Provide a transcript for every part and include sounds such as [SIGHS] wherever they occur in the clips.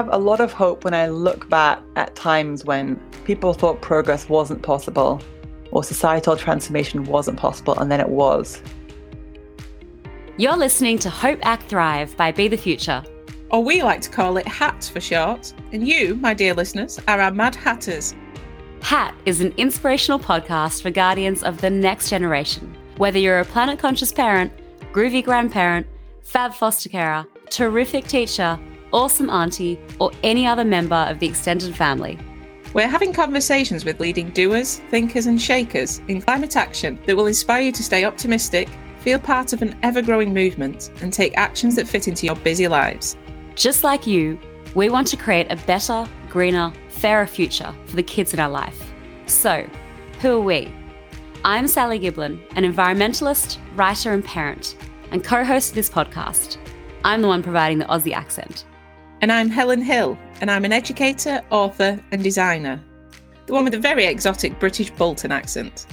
have a lot of hope when I look back at times when people thought progress wasn't possible or societal transformation wasn't possible, and then it was. You're listening to Hope Act Thrive by Be the Future. Or we like to call it HAT for short. And you, my dear listeners, are our Mad Hatters. HAT is an inspirational podcast for guardians of the next generation. Whether you're a planet conscious parent, groovy grandparent, fab foster carer, terrific teacher, awesome auntie, or any other member of the extended family. We're having conversations with leading doers, thinkers, and shakers in climate action that will inspire you to stay optimistic, feel part of an ever growing movement, and take actions that fit into your busy lives. Just like you, we want to create a better, greener, fairer future for the kids in our life. So, who are we? I'm Sally Giblin, an environmentalist, writer, and parent, and co host of this podcast. I'm the one providing the Aussie accent. And I'm Helen Hill, and I'm an educator, author, and designer. The one with a very exotic British Bolton accent.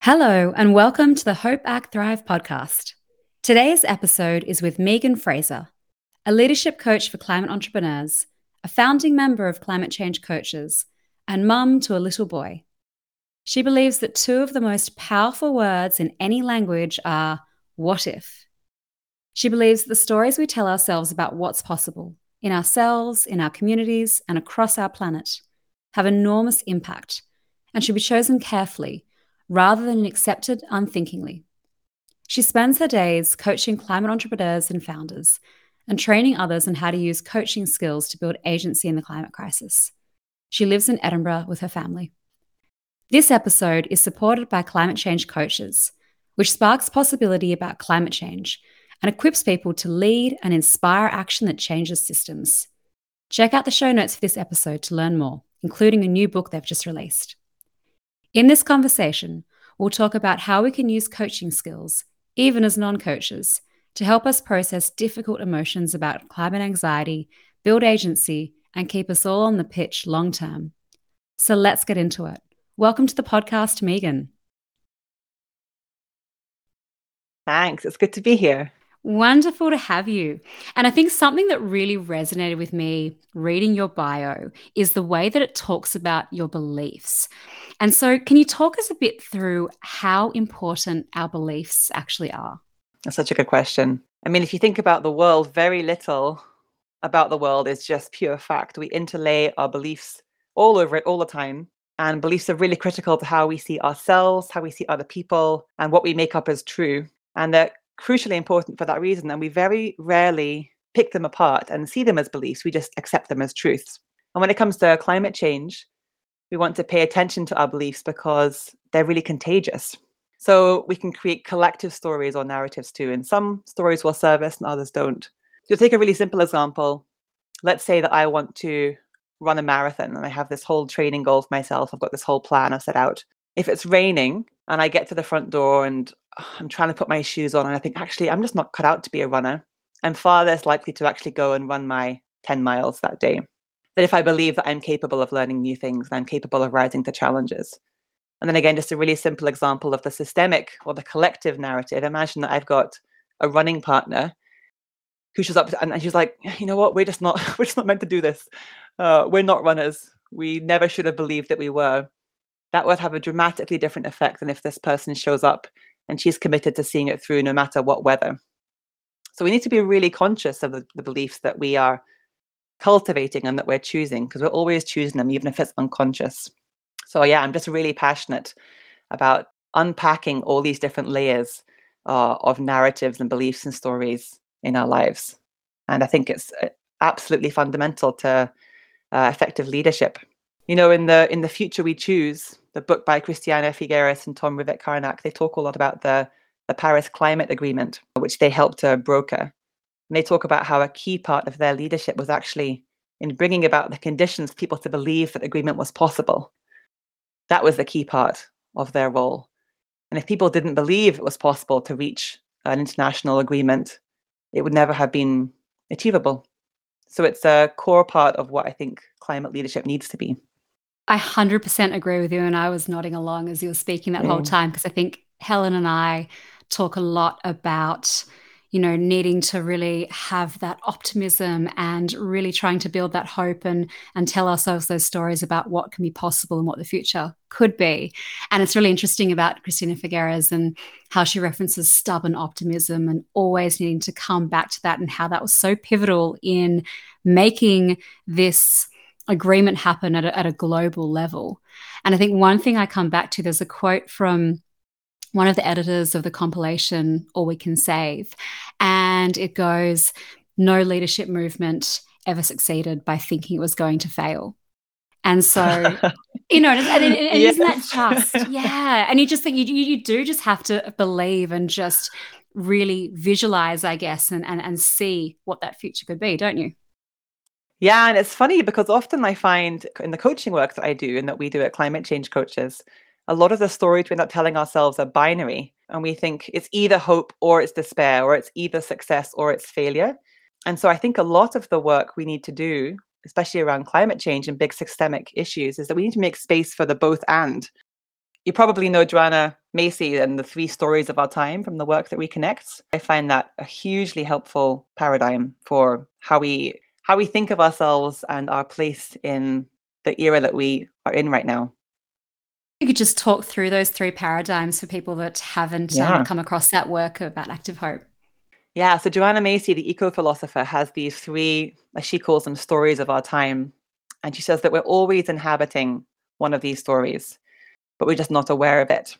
Hello, and welcome to the Hope Act Thrive podcast. Today's episode is with Megan Fraser, a leadership coach for climate entrepreneurs, a founding member of Climate Change Coaches, and mum to a little boy. She believes that two of the most powerful words in any language are what if? She believes the stories we tell ourselves about what's possible in ourselves, in our communities, and across our planet have enormous impact and should be chosen carefully rather than accepted unthinkingly. She spends her days coaching climate entrepreneurs and founders and training others on how to use coaching skills to build agency in the climate crisis. She lives in Edinburgh with her family. This episode is supported by Climate Change Coaches which sparks possibility about climate change and equips people to lead and inspire action that changes systems. Check out the show notes for this episode to learn more, including a new book they've just released. In this conversation, we'll talk about how we can use coaching skills, even as non coaches, to help us process difficult emotions about climate anxiety, build agency, and keep us all on the pitch long term. So let's get into it. Welcome to the podcast, Megan. Thanks. It's good to be here. Wonderful to have you. And I think something that really resonated with me reading your bio is the way that it talks about your beliefs. And so, can you talk us a bit through how important our beliefs actually are? That's such a good question. I mean, if you think about the world, very little about the world is just pure fact. We interlay our beliefs all over it all the time. And beliefs are really critical to how we see ourselves, how we see other people, and what we make up as true. And they're crucially important for that reason. And we very rarely pick them apart and see them as beliefs. We just accept them as truths. And when it comes to climate change, we want to pay attention to our beliefs because they're really contagious. So we can create collective stories or narratives too. And some stories will serve us and others don't. So take a really simple example. Let's say that I want to run a marathon and I have this whole training goal for myself. I've got this whole plan I've set out. If it's raining and I get to the front door and I'm trying to put my shoes on and I think, actually, I'm just not cut out to be a runner. I'm far less likely to actually go and run my 10 miles that day than if I believe that I'm capable of learning new things and I'm capable of rising to challenges. And then again, just a really simple example of the systemic or the collective narrative. Imagine that I've got a running partner who shows up and she's like, you know what, we're just not, [LAUGHS] we're just not meant to do this. Uh, we're not runners. We never should have believed that we were. That would have a dramatically different effect than if this person shows up and she's committed to seeing it through no matter what weather. So we need to be really conscious of the, the beliefs that we are cultivating and that we're choosing because we're always choosing them, even if it's unconscious. So, yeah, I'm just really passionate about unpacking all these different layers uh, of narratives and beliefs and stories in our lives. And I think it's uh, absolutely fundamental to uh, effective leadership. You know, in the in the future we choose, the book by Christiana Figueres and Tom Rivett-Carnac, they talk a lot about the, the Paris Climate Agreement, which they helped to broker. And they talk about how a key part of their leadership was actually in bringing about the conditions for people to believe that agreement was possible. That was the key part of their role. And if people didn't believe it was possible to reach an international agreement, it would never have been achievable. So it's a core part of what I think climate leadership needs to be. I 100% agree with you. And I was nodding along as you were speaking that whole mm. time because I think Helen and I talk a lot about you know needing to really have that optimism and really trying to build that hope and and tell ourselves those stories about what can be possible and what the future could be and it's really interesting about Christina Figueres and how she references stubborn optimism and always needing to come back to that and how that was so pivotal in making this agreement happen at a, at a global level and i think one thing i come back to there's a quote from one of the editors of the compilation All We Can Save. And it goes, No leadership movement ever succeeded by thinking it was going to fail. And so, [LAUGHS] you know, and, and, and isn't that just, [LAUGHS] yeah. And you just think you, you do just have to believe and just really visualize, I guess, and, and, and see what that future could be, don't you? Yeah, and it's funny because often I find in the coaching work that I do and that we do at Climate Change Coaches, a lot of the stories we end up telling ourselves are binary and we think it's either hope or it's despair or it's either success or it's failure. And so i think a lot of the work we need to do especially around climate change and big systemic issues is that we need to make space for the both and. You probably know joanna macy and the three stories of our time from the work that reconnects. I find that a hugely helpful paradigm for how we how we think of ourselves and our place in the era that we are in right now you could just talk through those three paradigms for people that haven't um, yeah. um, come across that work about active hope. Yeah, so Joanna Macy, the eco philosopher, has these three, as she calls them, stories of our time. And she says that we're always inhabiting one of these stories, but we're just not aware of it.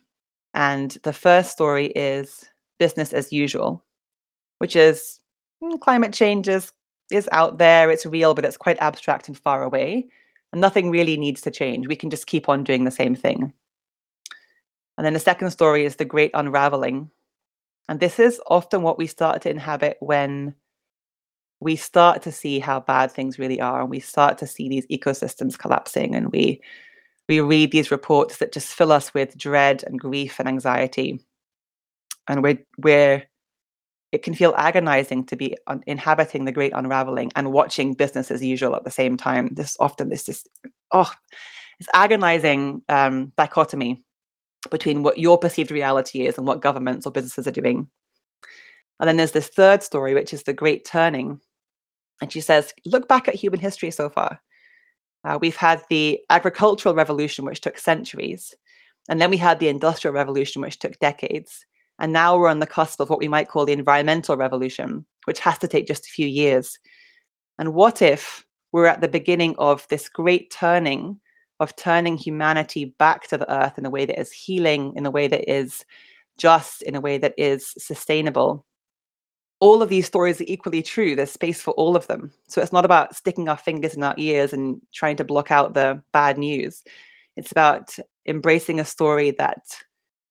And the first story is business as usual, which is hmm, climate change is, out there, it's real, but it's quite abstract and far away and nothing really needs to change. We can just keep on doing the same thing. And then the second story is the great unraveling. And this is often what we start to inhabit when we start to see how bad things really are and we start to see these ecosystems collapsing and we we read these reports that just fill us with dread and grief and anxiety and we're we're it can feel agonizing to be un- inhabiting the great unraveling and watching business as usual at the same time. This often this just oh, it's agonizing um, dichotomy between what your perceived reality is and what governments or businesses are doing. And then there's this third story, which is the great turning. And she says, look back at human history so far. Uh, we've had the agricultural revolution, which took centuries. And then we had the industrial revolution, which took decades. And now we're on the cusp of what we might call the environmental revolution, which has to take just a few years. And what if we're at the beginning of this great turning of turning humanity back to the earth in a way that is healing, in a way that is just, in a way that is sustainable? All of these stories are equally true. There's space for all of them. So it's not about sticking our fingers in our ears and trying to block out the bad news. It's about embracing a story that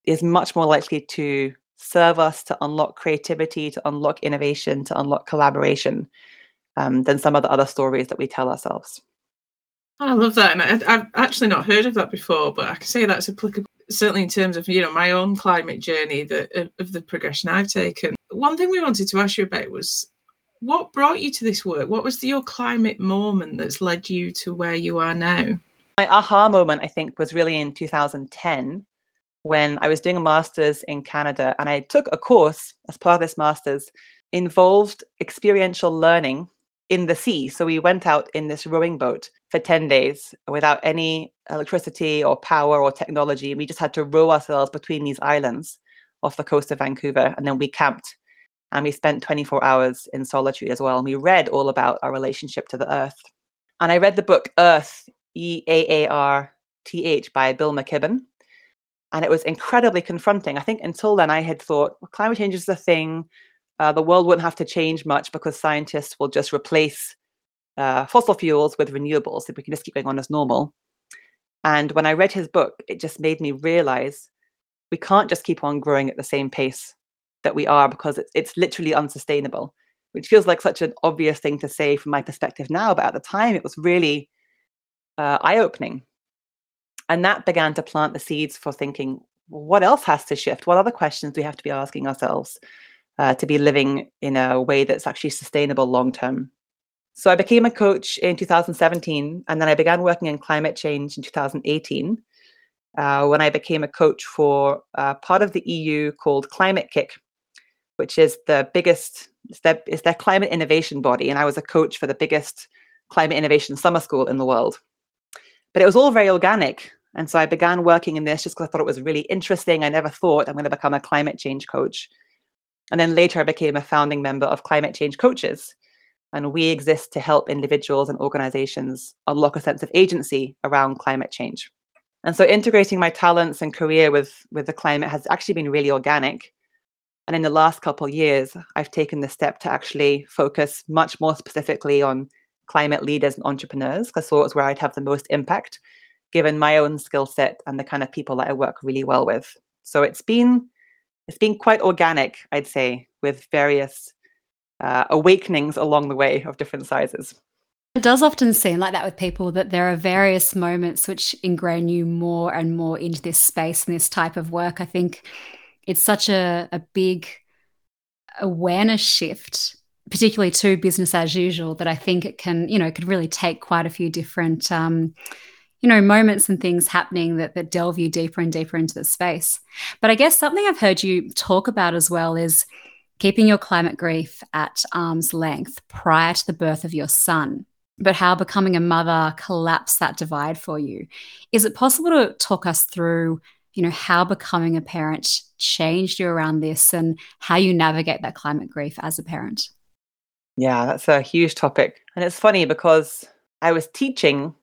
is much more likely to serve us to unlock creativity, to unlock innovation, to unlock collaboration um, than some of the other stories that we tell ourselves. I love that, and I, have actually not heard of that before, but I can say that's applicable certainly in terms of you know my own climate journey, of, of the progression I've taken. One thing we wanted to ask you about was what brought you to this work. What was the, your climate moment that's led you to where you are now? My aha moment, I think, was really in 2010 when I was doing a master's in Canada and I took a course as part of this master's involved experiential learning in the sea. So we went out in this rowing boat for 10 days without any electricity or power or technology. We just had to row ourselves between these islands off the coast of Vancouver. And then we camped and we spent 24 hours in solitude as well. And we read all about our relationship to the earth. And I read the book Earth, E A A R T H by Bill McKibben. And it was incredibly confronting. I think until then, I had thought well, climate change is a thing. Uh, the world wouldn't have to change much because scientists will just replace uh, fossil fuels with renewables if we can just keep going on as normal. And when I read his book, it just made me realize we can't just keep on growing at the same pace that we are because it's, it's literally unsustainable, which feels like such an obvious thing to say from my perspective now. But at the time, it was really uh, eye opening and that began to plant the seeds for thinking what else has to shift? What other questions do we have to be asking ourselves uh, to be living in a way that's actually sustainable long term? So I became a coach in 2017, and then I began working in climate change in 2018. uh, when I became a coach for part of the EU called Climate-KIC, which is the biggest, it's their, it's their climate innovation body. And I was a coach for the biggest climate innovation summer school in the world. But it was all very organic. And so I began working in this just because I thought it was really interesting. I never thought I'm going to become a climate change coach. And then later I became a founding member of Climate Change Coaches. And we exist to help individuals and organizations unlock a sense of agency around climate change. And so integrating my talents and career with, with the climate has actually been really organic. And in the last couple of years, I've taken the step to actually focus much more specifically on climate leaders and entrepreneurs, because I thought it was where I'd have the most impact, given my own skill set and the kind of people that I work really well with. So it's been it's been quite organic, I'd say, with various uh, awakenings along the way of different sizes. It does often seem like that with people that there are various moments which ingrain you more and more into this space and this type of work. I think it's such a, a big awareness shift, particularly to business as usual, that I think it can, you know, it could really take quite a few different um, you know moments and things happening that that delve you deeper and deeper into the space. But i guess something i've heard you talk about as well is keeping your climate grief at arm's length prior to the birth of your son but how becoming a mother collapsed that divide for you. Is it possible to talk us through you know how becoming a parent changed you around this and how you navigate that climate grief as a parent? Yeah that's a huge topic. And it's funny because i was teaching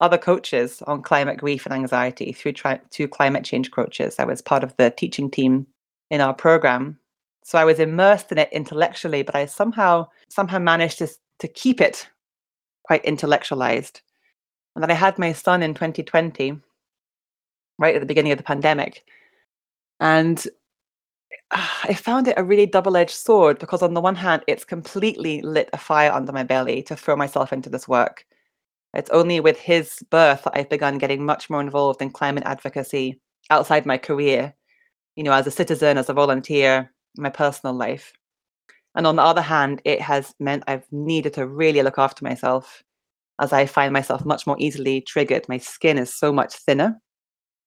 other coaches on climate grief and anxiety through tri- two climate change coaches. I was part of the teaching team in our program. So I was immersed in it intellectually, but I somehow somehow managed to to keep it quite intellectualized. And then I had my son in 2020, right at the beginning of the pandemic. And ah, I found it a really double edged sword because, on the one hand, it's completely lit a fire under my belly to throw myself into this work. It's only with his birth that I've begun getting much more involved in climate advocacy outside my career, you know, as a citizen, as a volunteer, my personal life. And on the other hand, it has meant I've needed to really look after myself as I find myself much more easily triggered. My skin is so much thinner.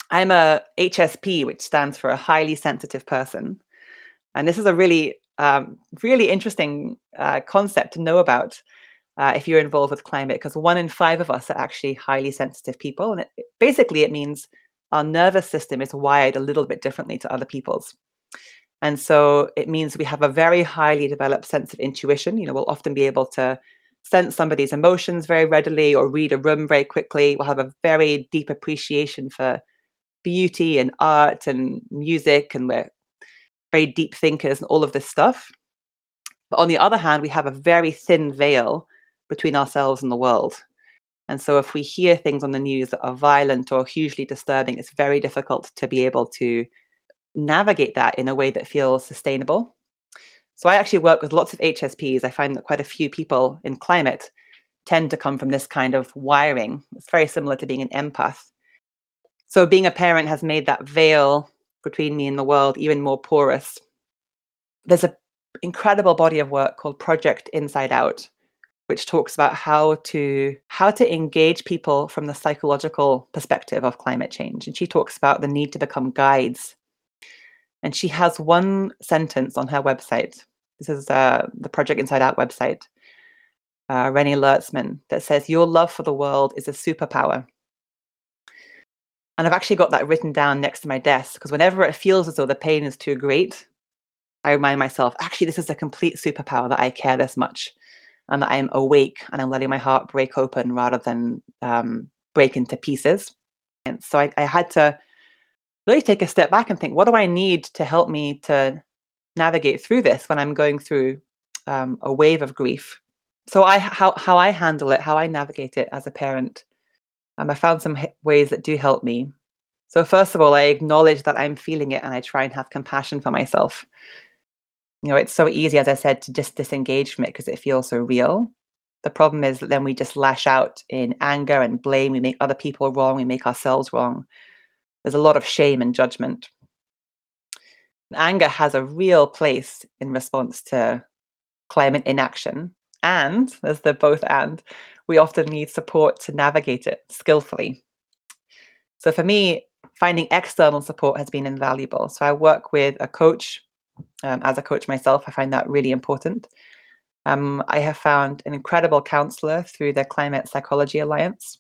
I'm a HSP, which stands for a highly sensitive person. And this is a really, um, really interesting uh, concept to know about uh, if you're involved with climate, because one in five of us are actually highly sensitive people. And it, basically, it means our nervous system is wired a little bit differently to other people's. And so it means we have a very highly developed sense of intuition. You know, we'll often be able to sense somebody's emotions very readily or read a room very quickly. We'll have a very deep appreciation for beauty and art and music, and we're very deep thinkers and all of this stuff. But on the other hand, we have a very thin veil between ourselves and the world. And so, if we hear things on the news that are violent or hugely disturbing, it's very difficult to be able to navigate that in a way that feels sustainable. So, I actually work with lots of HSPs. I find that quite a few people in climate tend to come from this kind of wiring. It's very similar to being an empath. So, being a parent has made that veil between me and the world even more porous. There's an incredible body of work called Project Inside Out, which talks about how to how to engage people from the psychological perspective of climate change. And she talks about the need to become guides. And she has one sentence on her website. This is uh, the project inside out website uh, Renee Lertzman that says your love for the world is a superpower. And i've actually got that written down next to my desk because whenever it feels as though the pain is too great i remind myself actually this is a complete superpower that i care this much and that I'm awake and I'm letting my heart break open rather than um, break into pieces. And so I, I had to really take a step back and think, what do I need to help me to navigate through this when I'm going through um, a wave of grief? So I how how I handle it, how I navigate it as a parent. Um, I found some ways that do help me. So first of all, I acknowledge that I'm feeling it, and I try and have compassion for myself you know, it's so easy, as I said, to just disengage from it because it feels so real. The problem is that then we just lash out in anger and blame. We make other people wrong. We make ourselves wrong. There's a lot of shame and judgment. Anger has a real place in response to climate inaction. And there's the both and, we often need support to navigate it skillfully. So for me, finding external support has been invaluable. So I work with a coach. Um, as a coach myself, I find that really important. Um, I have found an incredible counselor through the Climate Psychology Alliance.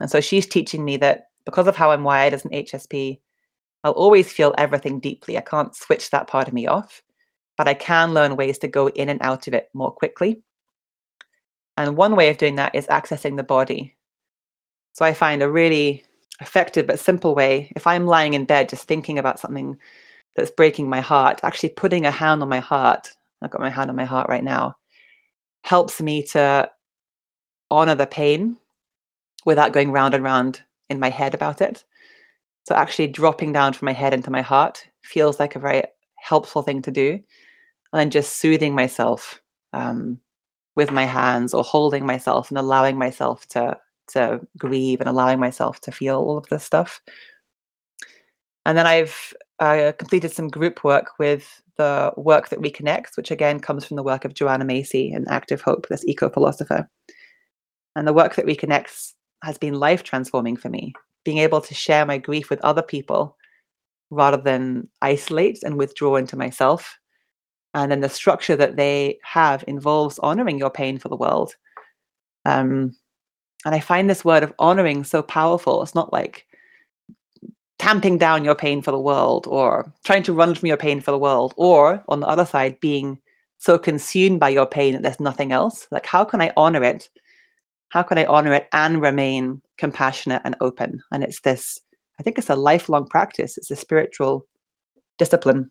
And so she's teaching me that because of how I'm wired as an HSP, I'll always feel everything deeply. I can't switch that part of me off, but I can learn ways to go in and out of it more quickly. And one way of doing that is accessing the body. So I find a really effective but simple way, if I'm lying in bed just thinking about something that's breaking my heart, actually putting a hand on my heart, I've got my hand on my heart right now, helps me to honor the pain without going round and round in my head about it. So actually dropping down from my head into my heart feels like a very helpful thing to do. And then just soothing myself um, with my hands or holding myself and allowing myself to to grieve and allowing myself to feel all of this stuff. And then I've uh, completed some group work with the work that reconnects, which again comes from the work of Joanna Macy and Active Hope, this eco philosopher. And the work that reconnects has been life transforming for me, being able to share my grief with other people rather than isolate and withdraw into myself. And then the structure that they have involves honoring your pain for the world. Um, and I find this word of honoring so powerful. It's not like tamping down your pain for the world or trying to run from your pain for the world, or on the other side, being so consumed by your pain that there's nothing else. Like, how can I honor it? How can I honor it and remain compassionate and open? And it's this, I think it's a lifelong practice, it's a spiritual discipline.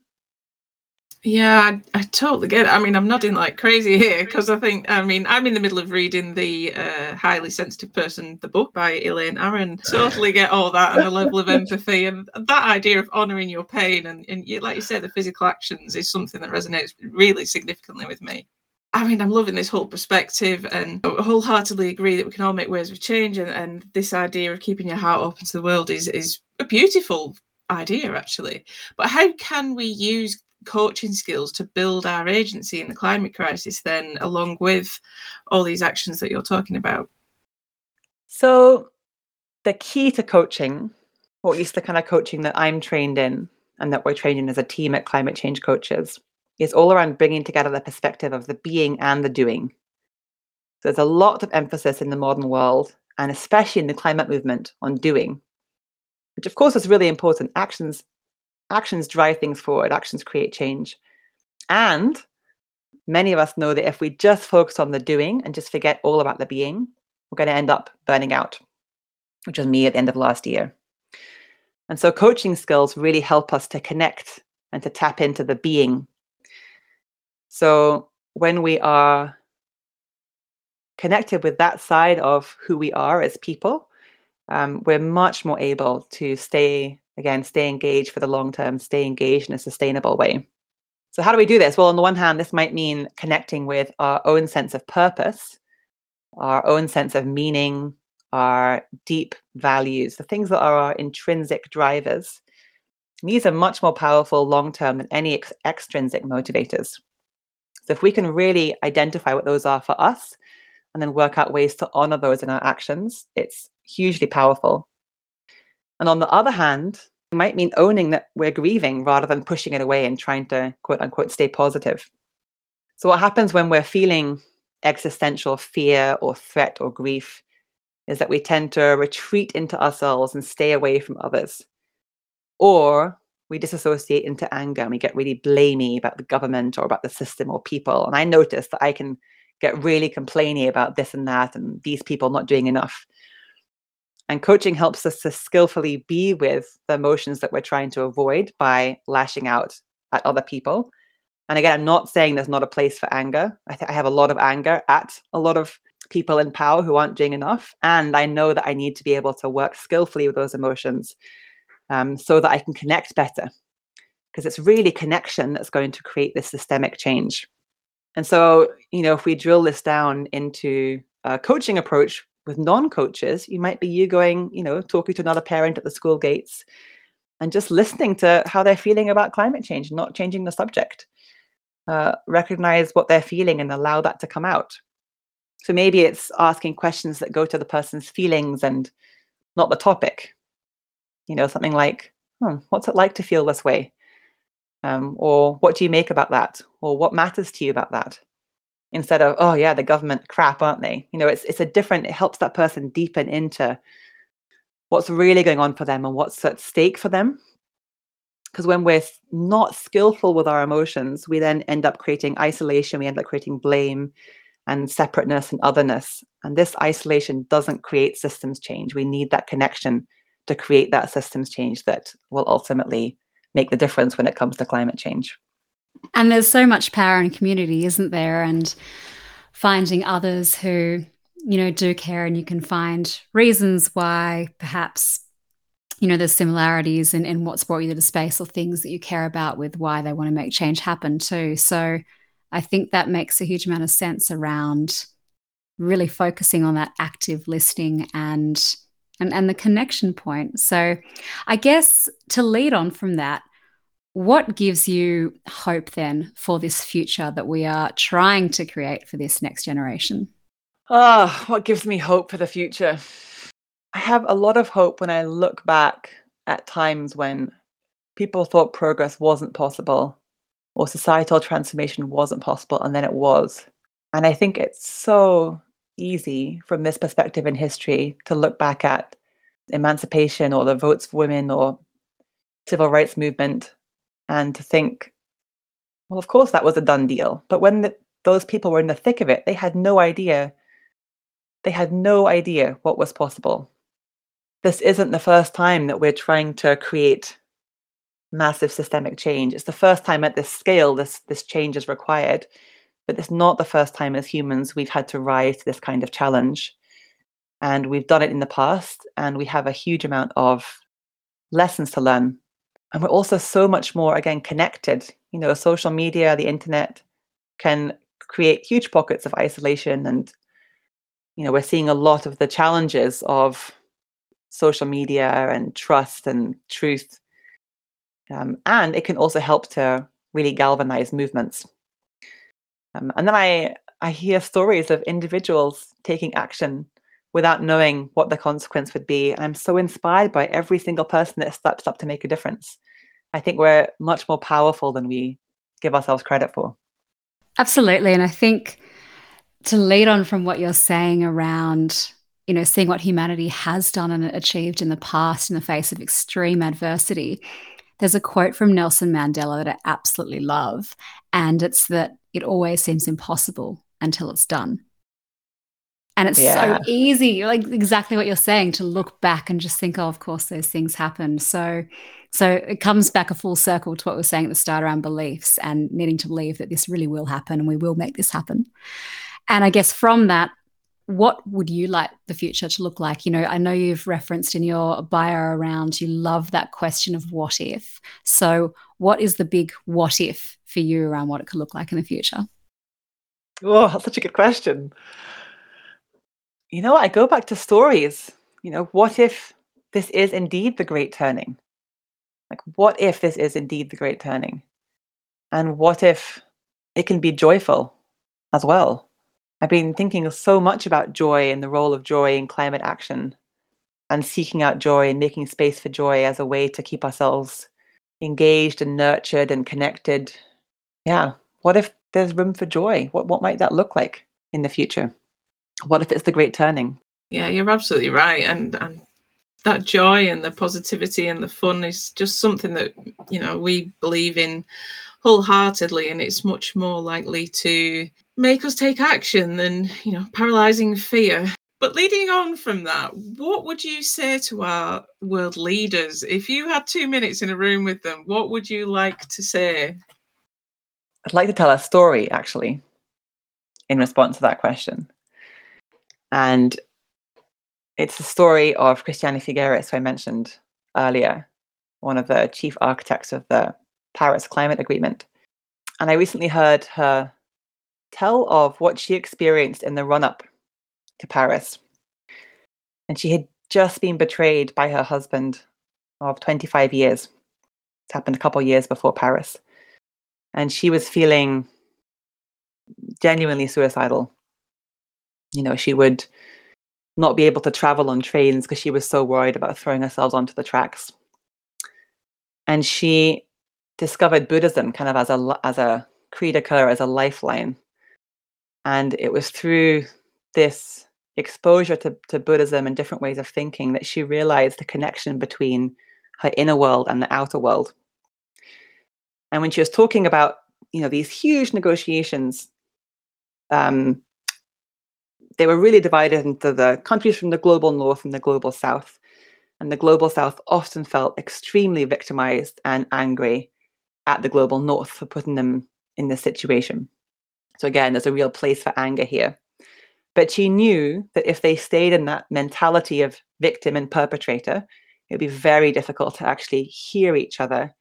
Yeah, I, I, totally get it. I mean, I'm nodding like crazy here because I think, I mean, I'm in the middle of reading the uh, Highly Sensitive Person, the book by Elaine Aron. Totally get all that and the level of empathy and that idea of honouring your pain and, and you, like you said, the physical actions is something that resonates really significantly with me. I mean, I'm loving this whole perspective and wholeheartedly agree that we can all make ways of change. And, and this idea of keeping your heart open to the world is, is a beautiful idea, actually. But how can we use coaching skills to build our agency in the climate crisis then along with all these actions that you're talking about? So the key to coaching or at least the kind of coaching that i'm trained in and that we're trained in as a team at climate change coaches is all around bringing together the perspective of the being and the doing. So there's a lot of emphasis in the modern world and especially in the climate movement on doing which of course is really important. Actions actions drive things forward, actions create change. And many of us know that if we just focus on the doing and just forget all about the being, we're going to end up burning out, which was me at the end of last year. And so coaching skills really help us to connect and to tap into the being. So when we are connected with that side of who we are as people, um, we're much more able to stay again, stay engaged for the long term, stay engaged in a sustainable way. So, how do we do this? Well, on the one hand, this might mean connecting with our own sense of purpose, our own sense of meaning, our deep values, the things that are our intrinsic drivers. And these are much more powerful long term than any ex- extrinsic motivators. So, if we can really identify what those are for us and then work out ways to honor those in our actions, it's hugely powerful. And on the other hand, it might mean owning that we're grieving rather than pushing it away and trying to quote unquote stay positive. So, what happens when we're feeling existential fear or threat or grief is that we tend to retreat into ourselves and stay away from others. Or we disassociate into anger and we get really blamey about the government or about the system or people. And I notice that I can get really complainy about this and that and these people not doing enough. And coaching helps us to skillfully be with the emotions that we're trying to avoid by lashing out at other people. And again, I'm not saying there's not a place for anger. I, th- I have a lot of anger at a lot of people in power who aren't doing enough. And I know that I need to be able to work skillfully with those emotions um, so that I can connect better. Because it's really connection that's going to create this systemic change. And so, you know, if we drill this down into a coaching approach, with non-coaches you might be you going you know talking to another parent at the school gates and just listening to how they're feeling about climate change not changing the subject uh, recognize what they're feeling and allow that to come out so maybe it's asking questions that go to the person's feelings and not the topic You know, something like, hmm, what's it like to feel this way? Um, or what do you make about that? Or what matters to you about that? Instead of, oh yeah, the government crap, aren't they? You know, it's it's a different, it helps that person deepen into what's really going on for them and what's at stake for them. Because when we're not skillful with our emotions, we then end up creating isolation, we end up creating blame and separateness and otherness. And this isolation doesn't create systems change. We need that connection to create that systems change that will ultimately make the difference when it comes to climate change. And there's so much power in community, isn't there? And finding others who, you know, do care and you can find reasons why perhaps, you know, there's similarities in, in what's brought you to the space or things that you care about with why they want to make change happen too. So I think that makes a huge amount of sense around really focusing on that active listening and and, and the connection point. So I guess to lead on from that, what gives you hope then for this future that we are trying to create for this next generation? Ah, oh, what gives me hope for the future? I have a lot of hope when I look back at times when people thought progress wasn't possible or societal transformation wasn't possible, and then it was. And I think it's so easy from this perspective in history to look back at emancipation or the votes for women or civil rights movement and to think, well, of course that was a done deal. But when the, those people were in the thick of it, they had no idea. They had no idea what was possible. This isn't the first time that we're trying to create massive systemic change. It's the first time at this scale this this change is required, but it's not the first time as humans we've had to rise to this kind of challenge. And we've done it in the past, and we have a huge amount of lessons to learn and we're also so much more again connected. You know social media the internet can create huge pockets of isolation and you know we're seeing a lot of the challenges of social media and trust and truth. Um, and it can also help to really galvanize movements. Um, and then i i hear stories of individuals taking action without knowing what the consequence would be. And I'm so inspired by every single person that steps up to make a difference. I think we're much more powerful than we give ourselves credit for. Absolutely. And I think to lead on from what you're saying around, you know, seeing what humanity has done and achieved in the past in the face of extreme adversity, there's a quote from Nelson Mandela that I absolutely love. And it's that it always seems impossible until it's done. And it's yeah. so easy, like exactly what you're saying, to look back and just think, oh, of course, those things happened. So, so it comes back a full circle to what we are saying at the start around beliefs and needing to believe that this really will happen and we will make this happen. And I guess from that, what would you like the future to look like? You know, I know you've referenced in your bio around you love that question of what if. So, what is the big what if for you around what it could look like in the future? Oh, [LAUGHS] that's such a good question you know, I go back to stories. You know, what if this is indeed the great turning? Like, what if this is indeed the great turning? And what if it can be joyful as well? I've been thinking so much about joy and the role of joy in climate action and seeking out joy and making space for joy as a way to keep ourselves engaged and nurtured and connected. Yeah. What if there's room for joy? What, what might that look like in the future? What if it's the great turning? Yeah, you're absolutely right. And and that joy and the positivity and the fun is just something that, you know, we believe in wholeheartedly and it's much more likely to make us take action than, you know, paralyzing fear. But leading on from that, what would you say to our world leaders? If you had two minutes in a room with them, what would you like to say? I'd like to tell a story actually in response to that question. And it's the story of Christiana Figueres, who I mentioned earlier, one of the chief architects of the Paris Climate Agreement. And I recently heard her tell of what she experienced in the run up to Paris. And she had just been betrayed by her husband of 25 years. It happened a couple of years before Paris. And she was feeling genuinely suicidal you know, she would not be able to travel on trains because she was so worried about throwing herself onto the tracks. and she discovered Buddhism kind of as a as a creed occur as a lifeline. And it was through this exposure to, to Buddhism and different ways of thinking that she realized the connection between her inner world and the outer world. And when she was talking about, you know, these huge negotiations, um, they were really divided into the countries from the global north and the global south. And the global south often felt extremely victimized and angry at the global north for putting them in this situation. So again, there's a real place for anger here. But she knew that if they stayed in that mentality of victim and perpetrator, it would be very difficult to actually hear each other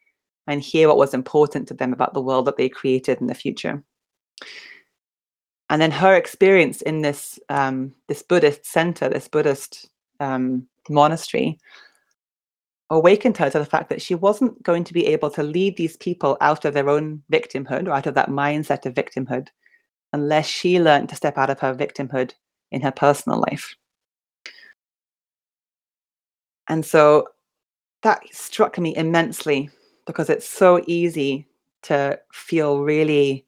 and hear what was important to them about the world that they created in the future. And then her experience in this um, this Buddhist center, this Buddhist um, monastery, awakened her to the fact that she wasn't going to be able to lead these people out of their own victimhood or out of that mindset of victimhood unless she learned to step out of her victimhood in her personal life. And so that struck me immensely because it's so easy to feel really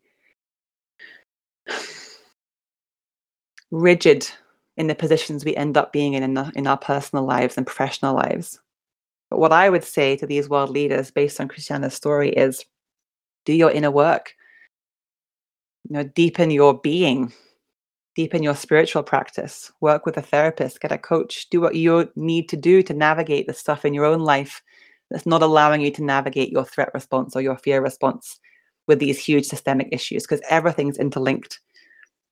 rigid in the positions we end up being in in, the, in our personal lives and professional lives but what I would say to these world leaders based on Christiana's story is do your inner work. You know, deepen your being, deepen your spiritual practice, work with a therapist, get a coach, do what you need to do to navigate the stuff in your own life that's not allowing you to navigate your threat response or your fear response with these huge systemic issues because everything's interlinked.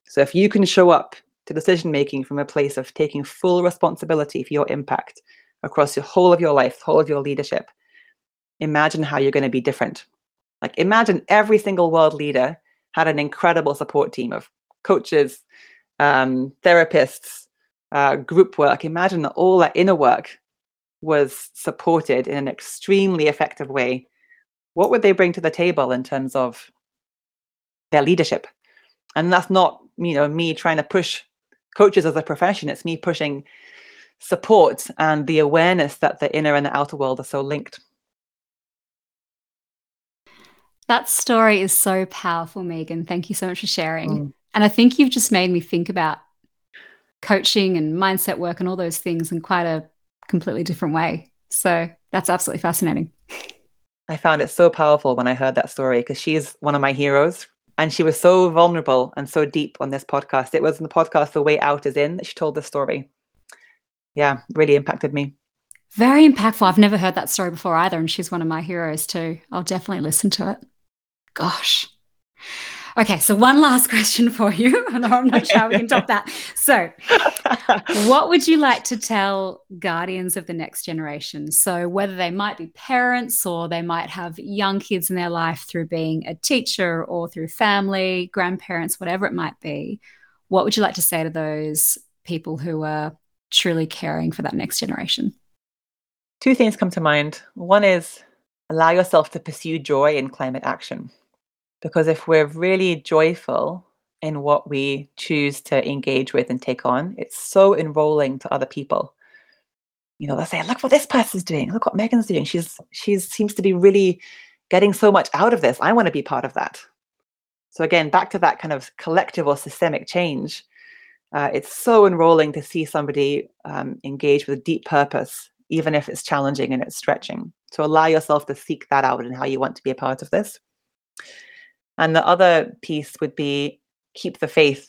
So if you can show up to decision making from a place of taking full responsibility for your impact, across the whole of your life, whole of your leadership, imagine how you're going to be different. Like imagine every single world leader had an incredible support team of coaches, um, therapists, uh, group work. Imagine that all that inner work was supported in an extremely effective way. What would they bring to the table in terms of their leadership? And that's not, you know, me trying to push coaches as a profession. It's me pushing support and the awareness that the inner and the outer world are so linked. That story is so powerful, Megan. Thank you so much for sharing. Mm. And I think you've just made me think about coaching and mindset work and all those things in quite a completely different way. So that's absolutely fascinating. I found it so powerful when I heard that story because she is one of my heroes. And she was so vulnerable and so deep on this podcast. It was in the podcast The Way Out is In that she told the story yeah, really impacted me. Very impactful. I've never heard that story before either. And she's one of my heroes too. I'll definitely listen to it. Gosh. Okay, so one last [LAUGHS] question for you. [LAUGHS] I'm not sure we can top that. So, what would you like to tell guardians of the next generation? So, whether they might be parents or they might have young kids in their life through being a teacher or through family, grandparents, whatever it might be, what would you like to say to those people who are truly caring for that next generation? Two things come to mind. One is allow yourself to pursue joy in climate action. Because if we're really joyful in what we choose to engage with and take on, it's so enrolling to other people. You know, they'll say, look what this person's doing, look what Megan's doing. She's she's seems to be really getting so much out of this. I want to be part of that. So again, back to that kind of collective or systemic change uh, it's so enrolling to see somebody um, engage with a deep purpose, even if it's challenging and it's stretching. So allow yourself to seek that out and how you want to be a part of this. And the other piece would be keep the faith.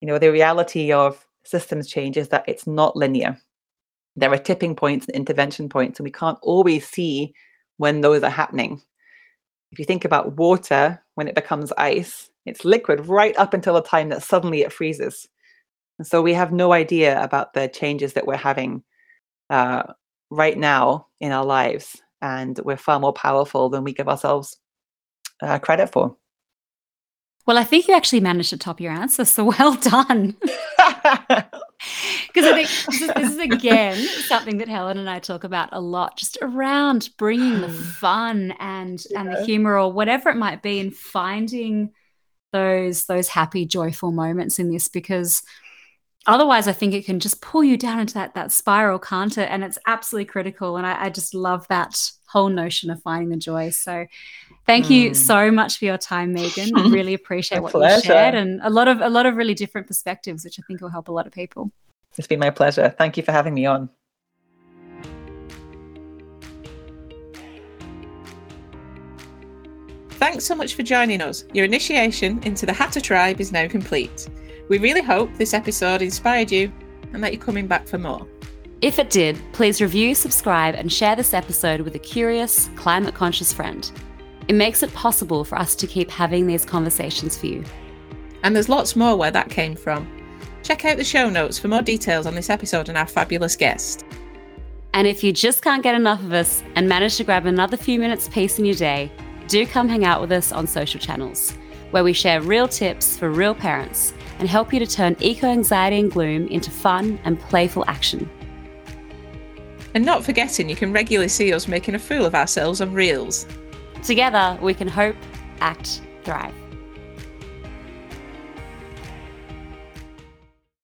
You know, the reality of systems change is that it's not linear. There are tipping points and intervention points, and we can't always see when those are happening. If you think about water, when it becomes ice, it's liquid right up until the time that suddenly it freezes. And so we have no idea about the changes that we're having uh, right now in our lives. And we're far more powerful than we give ourselves uh, credit for. Well, I think you actually managed to top your answer. So [LAUGHS] well done. [LAUGHS] Because I think this is, this is, again something that Helen and I talk about a lot, just around bringing the [SIGHS] fun and yeah. and the humor or whatever it might be, and finding those those happy joyful moments in this because otherwise i think it can just pull you down into that that spiral can't it and it's absolutely critical and I, I just love that whole notion of finding the joy. So thank mm. you so much for your time, Megan. I really appreciate [LAUGHS] what pleasure. you shared and a lot of a lot of really different perspectives, which I think will help a lot of people. It's been my pleasure. Thank you for having me on. Thanks so much for joining us. Your initiation into the Hatter tribe is now complete. We really hope this episode inspired you and that you're coming back for more. If it did, please review, subscribe, and share this episode with a curious, climate conscious friend. It makes it possible for us to keep having these conversations for you. And there's lots more where that came from. Check out the show notes for more details on this episode and our fabulous guest. And if you just can't get enough of us and manage to grab another few minutes peace in your day, do come hang out with us on social channels, where we share real tips for real parents and help you to turn eco anxiety and gloom into fun and playful action. And not forgetting, you can regularly see us making a fool of ourselves on Reels. Together, we can hope, act, thrive.